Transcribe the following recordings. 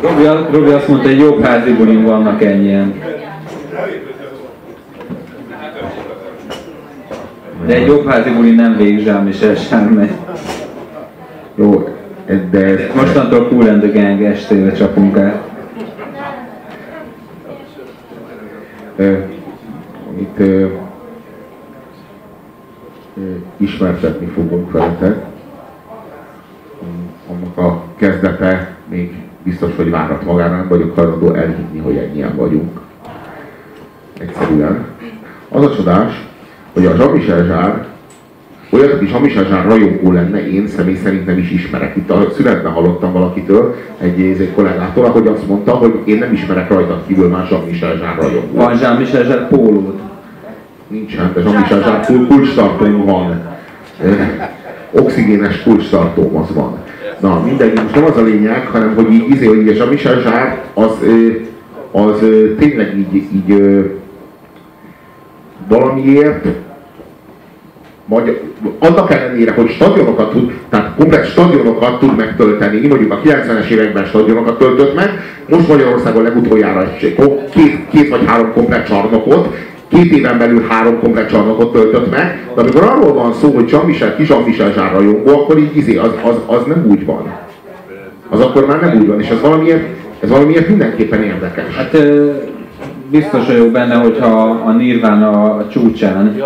Robi, Robi azt mondta, hogy jobb házi bulim vannak ennyien. De egy jobb házi buli nem végig Jean-Michel Charme. Jó, de Mostantól Cool and the Gang estére csapunk át. ö, itt ö, ö, ismertetni fogunk veletek. Kezdete még biztos, hogy várat magára, nem vagyok hajlandó elhinni, hogy ennyien vagyunk. Egyszerűen. Az a csodás, hogy a Jean-Michel Zsár olyan, aki Jean-Michel Zsár rajongó lenne, én személy szerint nem is ismerek. Itt a szünetben hallottam valakitől, egy, egy kollégától, hogy azt mondta, hogy én nem ismerek rajta kívül más Jean-Michel Zsár rajongó. Van Jean-Michel Zsár pólód. Nincsen, de Jean-Michel Zsár kul- kulcstartóm van. Oxigénes kulcstartóm az van. Na, mindegy, most nem az a lényeg, hanem hogy így, izé, hogy így a Jean-Michel Zsár az, az tényleg így, így valamiért magyar, annak ellenére, hogy stadionokat tud, tehát komplet stadionokat tud megtölteni, mondjuk a 90-es években stadionokat töltött meg, most Magyarországon legutoljára két, két vagy három komplet csarnokot, két éven belül három komplet csarnokot töltött meg, de amikor arról van szó, hogy Jean-Michel, kis Jean-Michel Zsár rajongó, akkor így izé, az, az, az nem úgy van. Az akkor már nem úgy van, és ez valamiért, ez valamiért mindenképpen érdekes. Hát ö, biztos vagyok benne, hogyha a Nirvana a csúcsán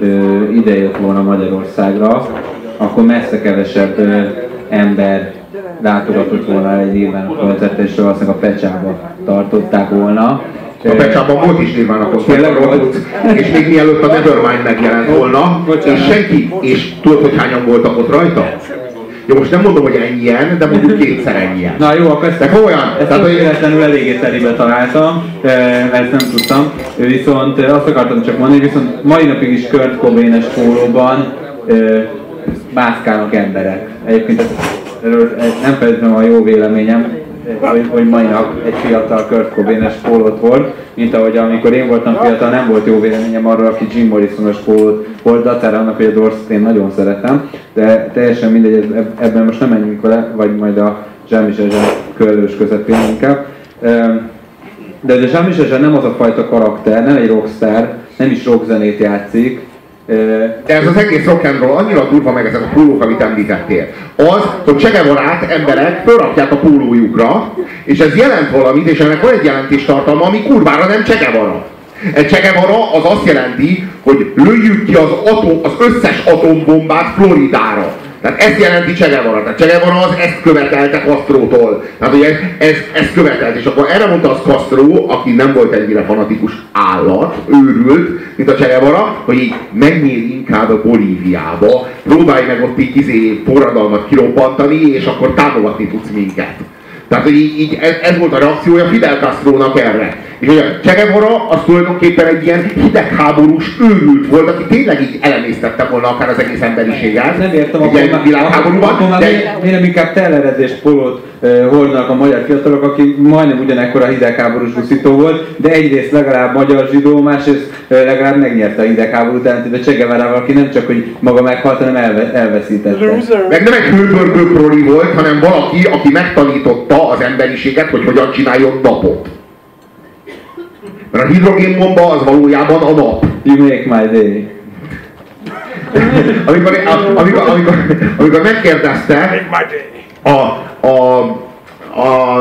ö, ide jött volna Magyarországra, akkor messze kevesebb ö, ember látogatott volna egy Nirvana koncertre, és valószínűleg a Pecsába tartották volna. A Pecsában volt is nyilván a volt? és még mielőtt a Nevermind megjelent volna, és senki, és tudod, hogy hányan voltak ott rajta? Jó, most nem mondom, hogy ennyien, de mondjuk kétszer ennyien. Na jó, akkor De komolyan, ezt tehát, hogy tökéletlenül eléggé telibe találtam, ezt nem tudtam. Viszont azt akartam csak mondani, viszont mai napig is Kurt Cobain-es pólóban mászkálnak emberek. Egyébként erről nem feltétlenül a jó véleményem, hogy, hogy mai nap egy fiatal Kurt Cobain-es pólót volt, mint ahogy amikor én voltam fiatal, nem volt jó véleményem arról, aki Jim Morrison-os pólót volt, dacára annak, hogy a Dorset én nagyon szeretem, de teljesen mindegy, ebben most nem menjünk vele, vagy majd a Jean-Michel Jarre körülős közepén inkább. De ugye Jean-Michel Jarre nem az a fajta karakter, nem egy rockstar, nem is rockzenét játszik, de ez az egész rock annyira durva meg ezek a pólók, amit említettél. Az, hogy Csegevarát emberek felrakják a pólójukra, és ez jelent valamit, és ennek van egy jelentéstartalma, ami kurvára nem Csegevara. Egy Csegevara az azt jelenti, hogy lőjük ki az, atom, az összes atombombát Floridára. Tehát ezt jelenti Csegevara. Tehát Csegevara az ezt követelte Castro-tól. Tehát ugye ez, ez, ezt követelt. És akkor erre mondta az Castro, aki nem volt ennyire fanatikus állat, őrült, mint a Csegevara, hogy így menjél inkább a Bolíviába, próbálj meg ott így izé forradalmat kirobbantani, és akkor támogatni tudsz minket. Tehát, hogy így, így ez, ez, volt a reakciója Fidel Castro-nak erre. És hogy a Che Guevara az tulajdonképpen egy ilyen hidegháborús őrült volt, aki tényleg így elemésztette volna akár az egész emberiséget. nem értem, egy akkor világháborúban. akkor már de, miért- miért nem inkább telleredés polót uh, hordnak a magyar fiatalok, aki majdnem ugyanekkor a hidegháborús buszító volt, de egyrészt legalább magyar zsidó, másrészt uh, legalább megnyerte a hidegháborút, de a Che Guevarával, aki nem csak, hogy maga meghalt, hanem elve, elveszítette. Loser. meg nem egy hőbörgő proli volt, hanem valaki, aki megtanította az emberiséget, hogy hogyan csináljon napot. Mert a hidrogénbomba az valójában a nap. You make my day. Amikor, amikor, amikor, amikor megkérdezte Make my day. a, a, a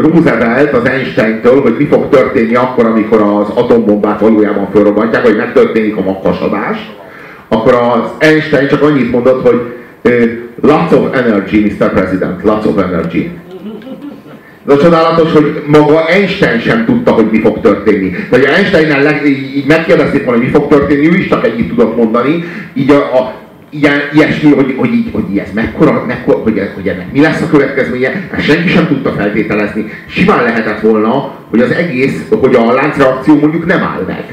Roosevelt az Einstein-től, hogy mi fog történni akkor, amikor az atombombát valójában felrobbantják, vagy megtörténik a maghasadás, akkor az Einstein csak annyit mondott, hogy lots of energy, Mr. President, lots of energy. Ez a csodálatos, hogy maga Einstein sem tudta, hogy mi fog történni. De hogy Einsteinnel leg, megkérdezték volna, hogy mi fog történni, ő is csak ennyit tudott mondani. Így a, a ilyen, ilyesmi, hogy, hogy, így, hogy ez mekkora, mekkora hogy, hogy ennek mi lesz a következménye, ezt senki sem tudta feltételezni. Simán lehetett volna, hogy az egész, hogy a láncreakció mondjuk nem áll meg.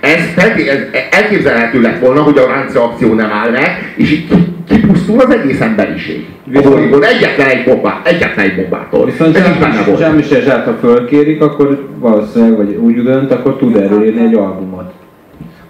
Ez, ez elképzelhető lett volna, hogy a láncreakció nem áll meg, és így kipusztul az egész emberiség. A bolygón egyetlen egy bombát, egyetlen egy bombától. Viszont Ez benne volt. Jean-Michel Zsát, ha fölkérik, akkor valószínűleg, vagy úgy dönt, akkor tud erről írni egy albumot.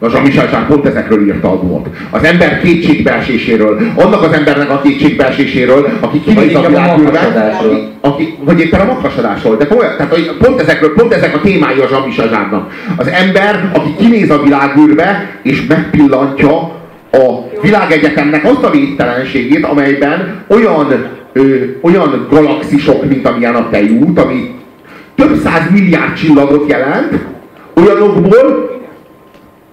A Jean-Michel Jarre pont ezekről írta albumot. Az ember kétségbeeséséről, annak az embernek a kétségbeeséséről, aki kinéz a világűrbe, aki, aki, vagy éppen a maghasadásról, de komolyan, tehát hogy pont, ezekről, pont ezek a témái a Jean-Michel Jarre-nak. Az ember, aki kinéz a világűrbe, és megpillantja a világegyetemnek azt a védtelenségét, amelyben olyan, ö, olyan galaxisok, mint amilyen a tejút, ami több száz milliárd csillagot jelent, olyanokból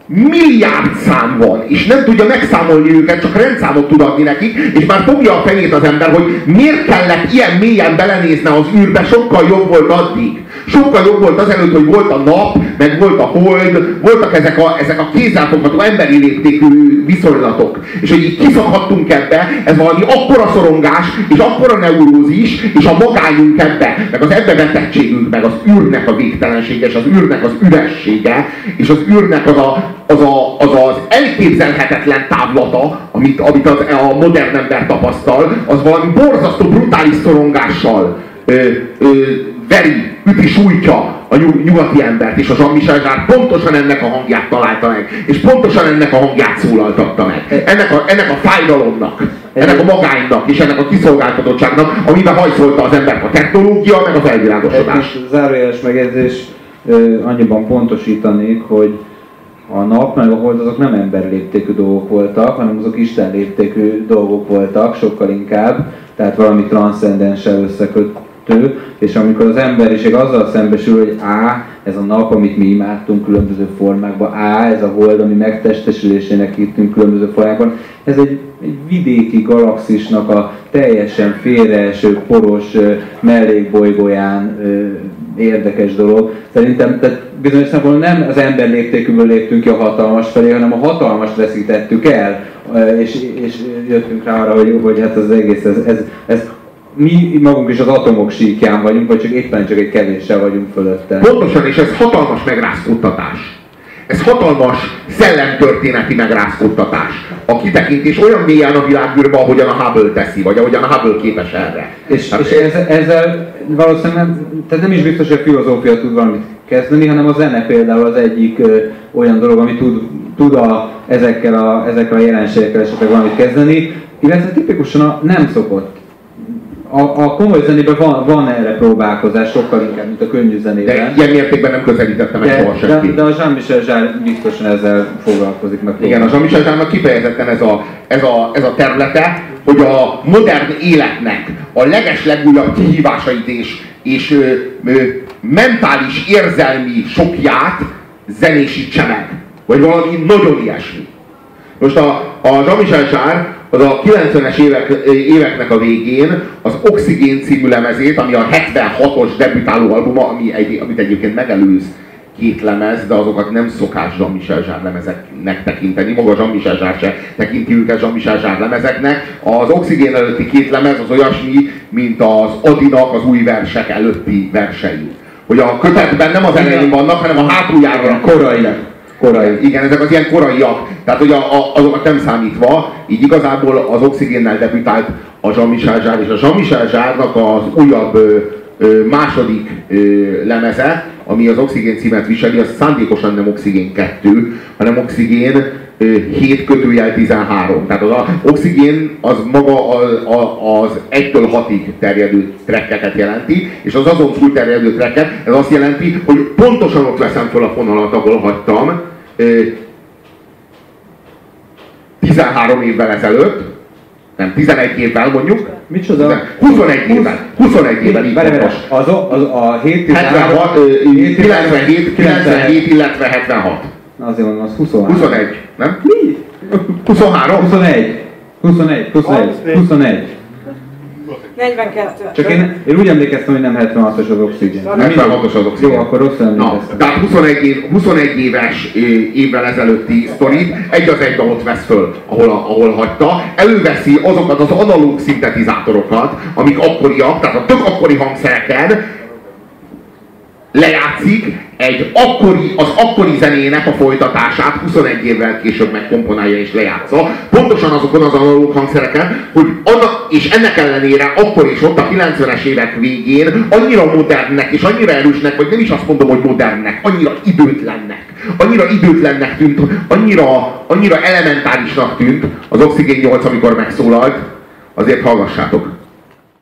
milliárd szám van, és nem tudja megszámolni őket, csak rendszámot tud adni nekik, és már fogja a fejét az ember, hogy miért kellett ilyen mélyen belenézne az űrbe, sokkal jobb volt addig. Sokkal jobb volt azelőtt, hogy volt a nap, meg volt a hold, voltak ezek a, ezek a kézzelfogható emberi léptékű viszonylatok. És hogy így kiszakadtunk ebbe, ez valami akkora szorongás, és akkora neurózis, és a magányunk ebbe, meg az ebbe vetettségünk, meg az űrnek a végtelensége, és az űrnek az üressége, és az űrnek az a, az, a, az, az elképzelhetetlen távlata, amit, amit az, a modern ember tapasztal, az valami borzasztó brutális szorongással ö, ö, veri, üti, sújtja a nyugati embert, és a Jean-Michel pontosan ennek a hangját találta meg, és pontosan ennek a hangját szólaltatta meg. Ennek a, ennek a fájdalomnak, ennek a magánynak, és ennek a kiszolgáltatottságnak, amiben hajszolta az embert a technológia, meg a felvilágosodás. Egy zárójeles megjegyzés, annyiban pontosítanék, hogy a nap meg a hold azok nem emberléptékű dolgok voltak, hanem azok Isten léptékű dolgok voltak, sokkal inkább, tehát valami transzcendenssel összeköt, kettő, és amikor az emberiség azzal szembesül, hogy A, ez a nap, amit mi imádtunk különböző formákban, A, ez a hold, ami megtestesülésének hittünk különböző formákban, ez egy, egy vidéki galaxisnak a teljesen félreeső, poros mellékbolygóján érdekes dolog. Szerintem tehát bizonyos szempontból nem az ember léptékűből léptünk ki a hatalmas felé, hanem a hatalmast veszítettük el, és, és jöttünk rá arra, hogy, hogy hát az egész, ez, ez, ez mi magunk is az atomok síkján vagyunk, vagy csak éppen csak egy kevéssel vagyunk fölötte. Pontosan, és ez hatalmas megrázkódtatás. Ez hatalmas szellemtörténeti megrázkódtatás. A kitekintés olyan mélyen a világűrbe, ahogyan a Hubble teszi, vagy ahogyan a Hubble képes erre. És, hát, és ezzel, ezzel valószínűleg nem, tehát nem is biztos, hogy a filozófia tud valamit kezdeni, hanem a zene például az egyik ö, olyan dolog, ami tud, tud a, ezekkel, a, ezekkel a jelenségekkel esetleg valamit kezdeni, illetve tipikusan a nem szokott a, a komoly zenében van, van erre próbálkozás, sokkal inkább, mint a könnyű zenében. De ilyen mértékben nem közelítettem meg soha senki. De, de a Jean-Michel Jarre biztosan ezzel foglalkozik. Meg Igen, a Jean-Michel jarre kifejezetten ez a, ez, a, ez a területe, hogy a modern életnek a leges legújabb kihívásait és, és ö, ö, mentális érzelmi sokját zenésítse meg. Vagy valami nagyon ilyesmi. Most a, a Jean-Michel Jarre az a 90-es évek, éveknek a végén az Oxigén című lemezét, ami a 76-os debütáló albuma, ami egy, amit egyébként megelőz két lemez, de azokat nem szokás Jean-Michel Jarre lemezeknek tekinteni, maga Jean-Michel Jarre se tekinti őket Jean-Michel Jarre lemezeknek. Az Oxigén előtti két lemez az olyasmi, mint az Adinak az új versek előtti versei. Hogy a kötetben nem az elején vannak, hanem a hátuljára korai Korai. Igen, ezek az ilyen koraiak. Tehát, hogy a, a, azokat nem számítva, így igazából az oxigénnel debütált a Jean-Michel Jarre, és a Jean-Michel Jarre-nak az újabb ö, ö, második ö, lemeze, ami az Oxigén címet viseli, az szándékosan nem Oxigén 2, hanem Oxigén 7 kötőjel 13. Tehát az a oxigén az maga az, az 1-től 6-ig terjedő trekkeket jelenti, és az azon túl terjedő trekket, ez azt jelenti, hogy pontosan ott veszem fel a fonalat, ahol hagytam, 13 évvel ezelőtt, nem, 11 évvel mondjuk. Micsoda? 21 évvel. 21 évvel, így várj, az, a, az a 7 76, 97, 97, illetve 76. Azért mondom, az 23. 21, nem? Mi? 23? 21. 21, 21, 21. 42. Csak én, én úgy emlékeztem, hogy nem 76-os az oxigén. 76-os az oxigén. Jó, akkor rosszul emlékeztem. Na, tehát 21, év, 21 éves évvel ezelőtti sztorit egy az egybe ott vesz föl, ahol, ahol hagyta. Előveszi azokat az analóg szintetizátorokat, amik akkoriak, tehát a tök akkori hangszereken, lejátszik egy akkori, az akkori zenének a folytatását 21 évvel később megkomponálja és lejátsza, pontosan azokon az analóg hangszereken, hogy annak, és ennek ellenére akkor is ott a 90-es évek végén annyira modernnek és annyira erősnek, vagy nem is azt mondom, hogy modernnek, annyira időtlennek, Annyira időtlennek tűnt, annyira, annyira elementárisnak tűnt az Oxygen 8, amikor megszólalt, azért hallgassátok.